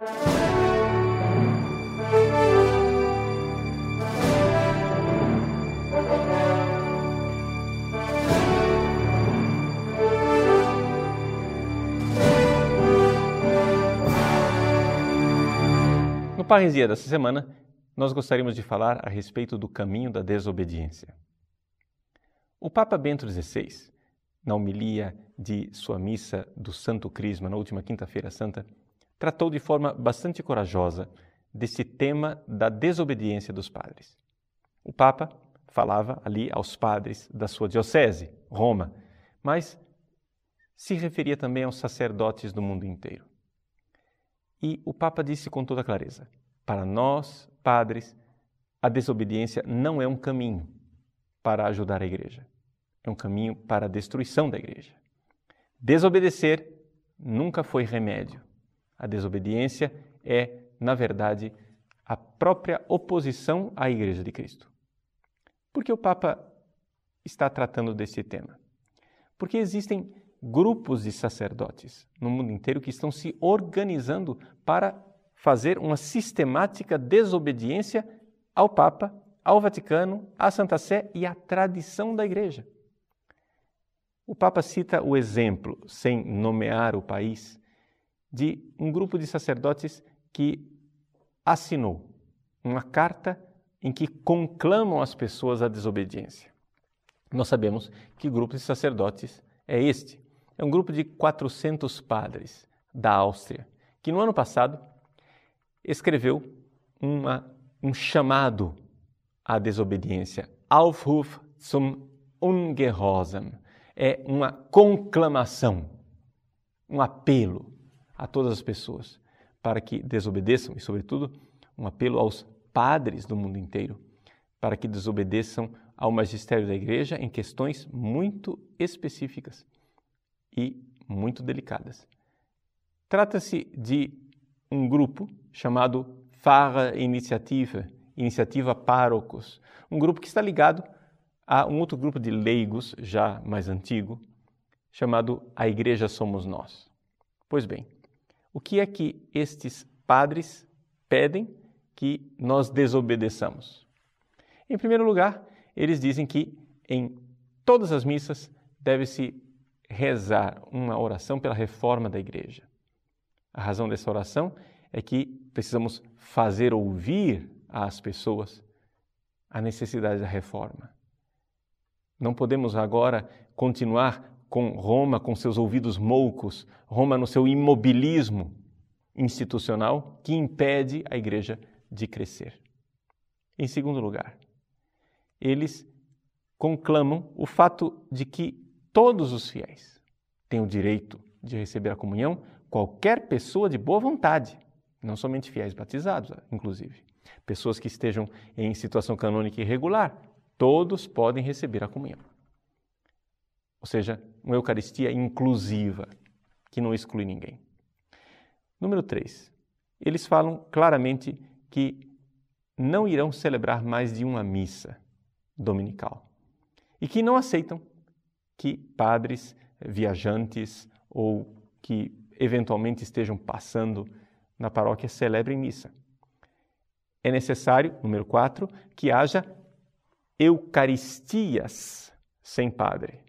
No Parresia dessa semana, nós gostaríamos de falar a respeito do caminho da desobediência. O Papa Bento XVI, na homilia de sua missa do Santo Crisma na última Quinta-feira Santa, tratou de forma bastante corajosa desse tema da desobediência dos padres. O Papa falava ali aos padres da sua diocese, Roma, mas se referia também aos sacerdotes do mundo inteiro. E o Papa disse com toda clareza: para nós, padres, a desobediência não é um caminho para ajudar a igreja, é um caminho para a destruição da igreja. Desobedecer nunca foi remédio. A desobediência é, na verdade, a própria oposição à Igreja de Cristo. Por que o Papa está tratando desse tema? Porque existem grupos de sacerdotes no mundo inteiro que estão se organizando para fazer uma sistemática desobediência ao Papa, ao Vaticano, à Santa Sé e à tradição da Igreja. O Papa cita o exemplo, sem nomear o país, de um grupo de sacerdotes que assinou uma carta em que conclamam as pessoas à desobediência. Nós sabemos que grupo de sacerdotes é este. É um grupo de 400 padres da Áustria, que no ano passado escreveu uma, um chamado à desobediência, Aufruf zum Ungehorsam. É uma conclamação, um apelo a todas as pessoas para que desobedeçam e, sobretudo, um apelo aos padres do mundo inteiro para que desobedeçam ao magistério da Igreja em questões muito específicas e muito delicadas. Trata-se de um grupo chamado Farra Iniciativa, Iniciativa Párocos, um grupo que está ligado a um outro grupo de leigos, já mais antigo, chamado A Igreja Somos Nós. Pois bem, o que é que estes padres pedem que nós desobedeçamos? Em primeiro lugar, eles dizem que em todas as missas deve-se rezar uma oração pela reforma da igreja. A razão dessa oração é que precisamos fazer ouvir às pessoas a necessidade da reforma. Não podemos agora continuar com Roma com seus ouvidos moucos, Roma no seu imobilismo institucional que impede a igreja de crescer. Em segundo lugar, eles conclamam o fato de que todos os fiéis têm o direito de receber a comunhão, qualquer pessoa de boa vontade, não somente fiéis batizados, inclusive. Pessoas que estejam em situação canônica irregular, todos podem receber a comunhão. Ou seja, uma Eucaristia inclusiva, que não exclui ninguém. Número 3. Eles falam claramente que não irão celebrar mais de uma missa dominical e que não aceitam que padres, viajantes ou que eventualmente estejam passando na paróquia celebrem missa. É necessário, número 4, que haja eucaristias sem padre.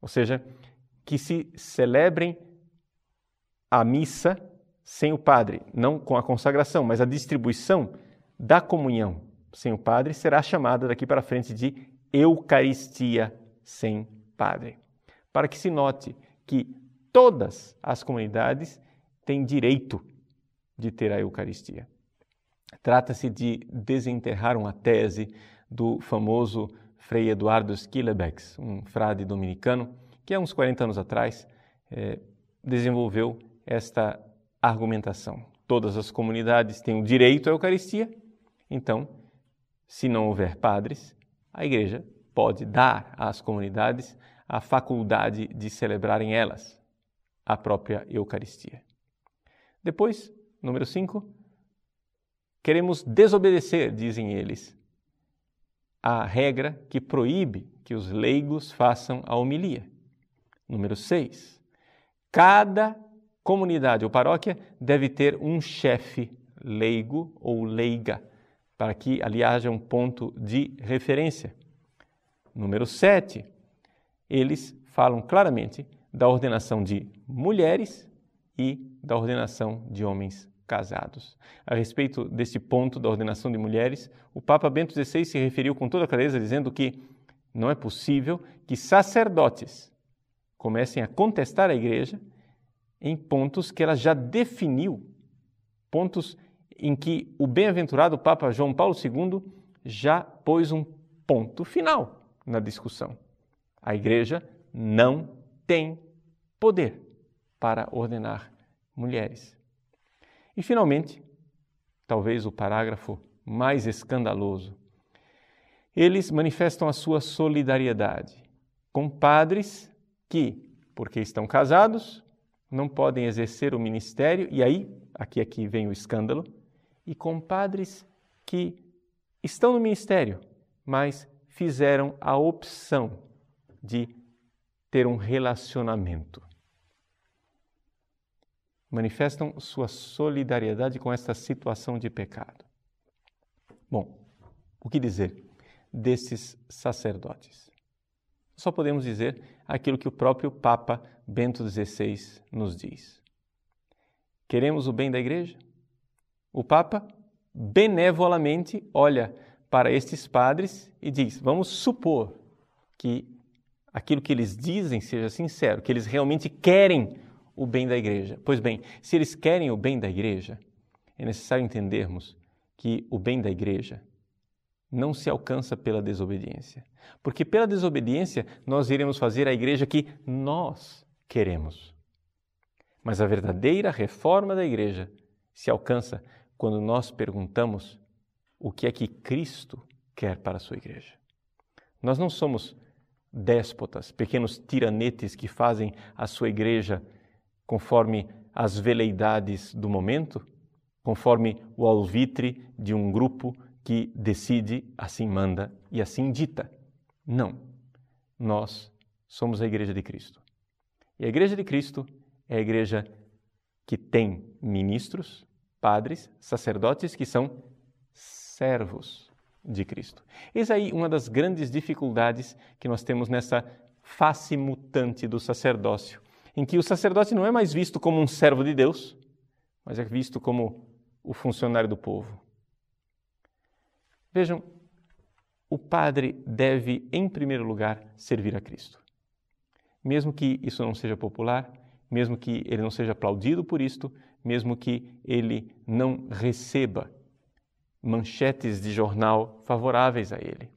Ou seja, que se celebrem a missa sem o padre, não com a consagração, mas a distribuição da comunhão sem o padre será chamada daqui para frente de Eucaristia sem padre. Para que se note que todas as comunidades têm direito de ter a Eucaristia. Trata-se de desenterrar uma tese do famoso Frei Eduardo Schillebeck, um frade dominicano, que há uns 40 anos atrás eh, desenvolveu esta argumentação. Todas as comunidades têm o direito à Eucaristia, então, se não houver padres, a igreja pode dar às comunidades a faculdade de celebrarem elas a própria Eucaristia. Depois, número 5, queremos desobedecer, dizem eles, a regra que proíbe que os leigos façam a homilia. Número 6, cada comunidade ou paróquia deve ter um chefe leigo ou leiga, para que ali haja um ponto de referência. Número 7. Eles falam claramente da ordenação de mulheres e da ordenação de homens casados. A respeito deste ponto da ordenação de mulheres, o Papa Bento XVI se referiu com toda clareza dizendo que não é possível que sacerdotes comecem a contestar a igreja em pontos que ela já definiu, pontos em que o bem-aventurado Papa João Paulo II já pôs um ponto final na discussão. A igreja não tem poder para ordenar mulheres. E, finalmente, talvez o parágrafo mais escandaloso, eles manifestam a sua solidariedade com padres que, porque estão casados, não podem exercer o ministério, e aí, aqui, aqui vem o escândalo, e com padres que estão no ministério, mas fizeram a opção de ter um relacionamento. Manifestam sua solidariedade com esta situação de pecado. Bom, o que dizer desses sacerdotes? Só podemos dizer aquilo que o próprio Papa Bento XVI nos diz. Queremos o bem da igreja? O Papa benevolamente olha para estes padres e diz: vamos supor que aquilo que eles dizem seja sincero, que eles realmente querem o bem da igreja. Pois bem, se eles querem o bem da igreja, é necessário entendermos que o bem da igreja não se alcança pela desobediência. Porque pela desobediência nós iremos fazer a igreja que nós queremos. Mas a verdadeira reforma da igreja se alcança quando nós perguntamos o que é que Cristo quer para a sua igreja. Nós não somos déspotas, pequenos tiranetes que fazem a sua igreja conforme as veleidades do momento, conforme o alvitre de um grupo que decide, assim manda e assim dita. Não. Nós somos a igreja de Cristo. E a igreja de Cristo é a igreja que tem ministros, padres, sacerdotes que são servos de Cristo. Eis aí uma das grandes dificuldades que nós temos nessa face mutante do sacerdócio, em que o sacerdote não é mais visto como um servo de Deus, mas é visto como o funcionário do povo. Vejam, o padre deve, em primeiro lugar, servir a Cristo. Mesmo que isso não seja popular, mesmo que ele não seja aplaudido por isto, mesmo que ele não receba manchetes de jornal favoráveis a ele.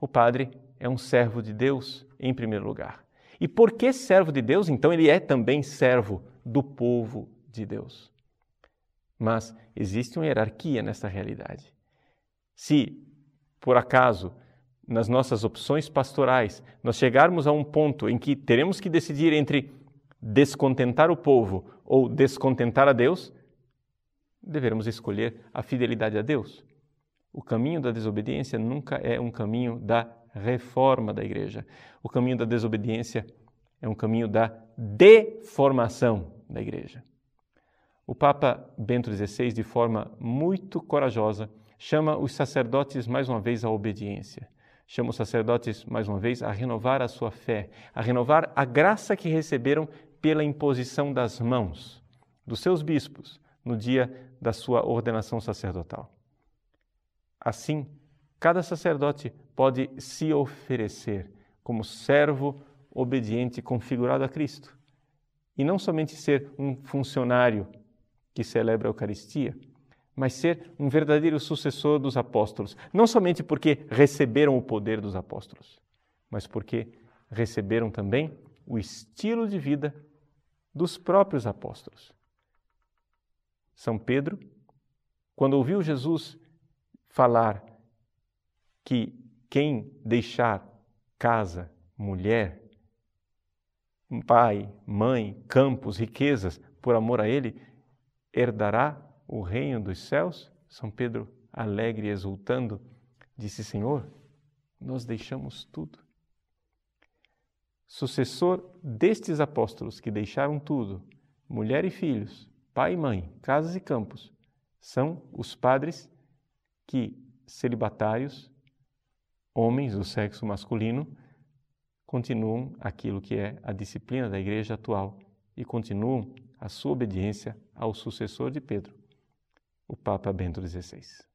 O padre é um servo de Deus em primeiro lugar. E por que servo de Deus? Então ele é também servo do povo de Deus. Mas existe uma hierarquia nessa realidade. Se, por acaso, nas nossas opções pastorais, nós chegarmos a um ponto em que teremos que decidir entre descontentar o povo ou descontentar a Deus, deveremos escolher a fidelidade a Deus. O caminho da desobediência nunca é um caminho da reforma da igreja. O caminho da desobediência é um caminho da deformação da igreja. O Papa Bento XVI, de forma muito corajosa, chama os sacerdotes mais uma vez à obediência. Chama os sacerdotes mais uma vez a renovar a sua fé, a renovar a graça que receberam pela imposição das mãos dos seus bispos no dia da sua ordenação sacerdotal. Assim, cada sacerdote pode se oferecer como servo obediente configurado a Cristo. E não somente ser um funcionário que celebra a Eucaristia, mas ser um verdadeiro sucessor dos apóstolos. Não somente porque receberam o poder dos apóstolos, mas porque receberam também o estilo de vida dos próprios apóstolos. São Pedro, quando ouviu Jesus falar que quem deixar casa, mulher, pai, mãe, campos, riquezas, por amor a Ele, herdará o reino dos céus? São Pedro, alegre e exultando, disse: Senhor, nós deixamos tudo. Sucessor destes apóstolos que deixaram tudo, mulher e filhos, pai e mãe, casas e campos, são os padres que, celibatários, homens do sexo masculino, continuam aquilo que é a disciplina da igreja atual e continuam a sua obediência ao sucessor de Pedro, o Papa Bento XVI.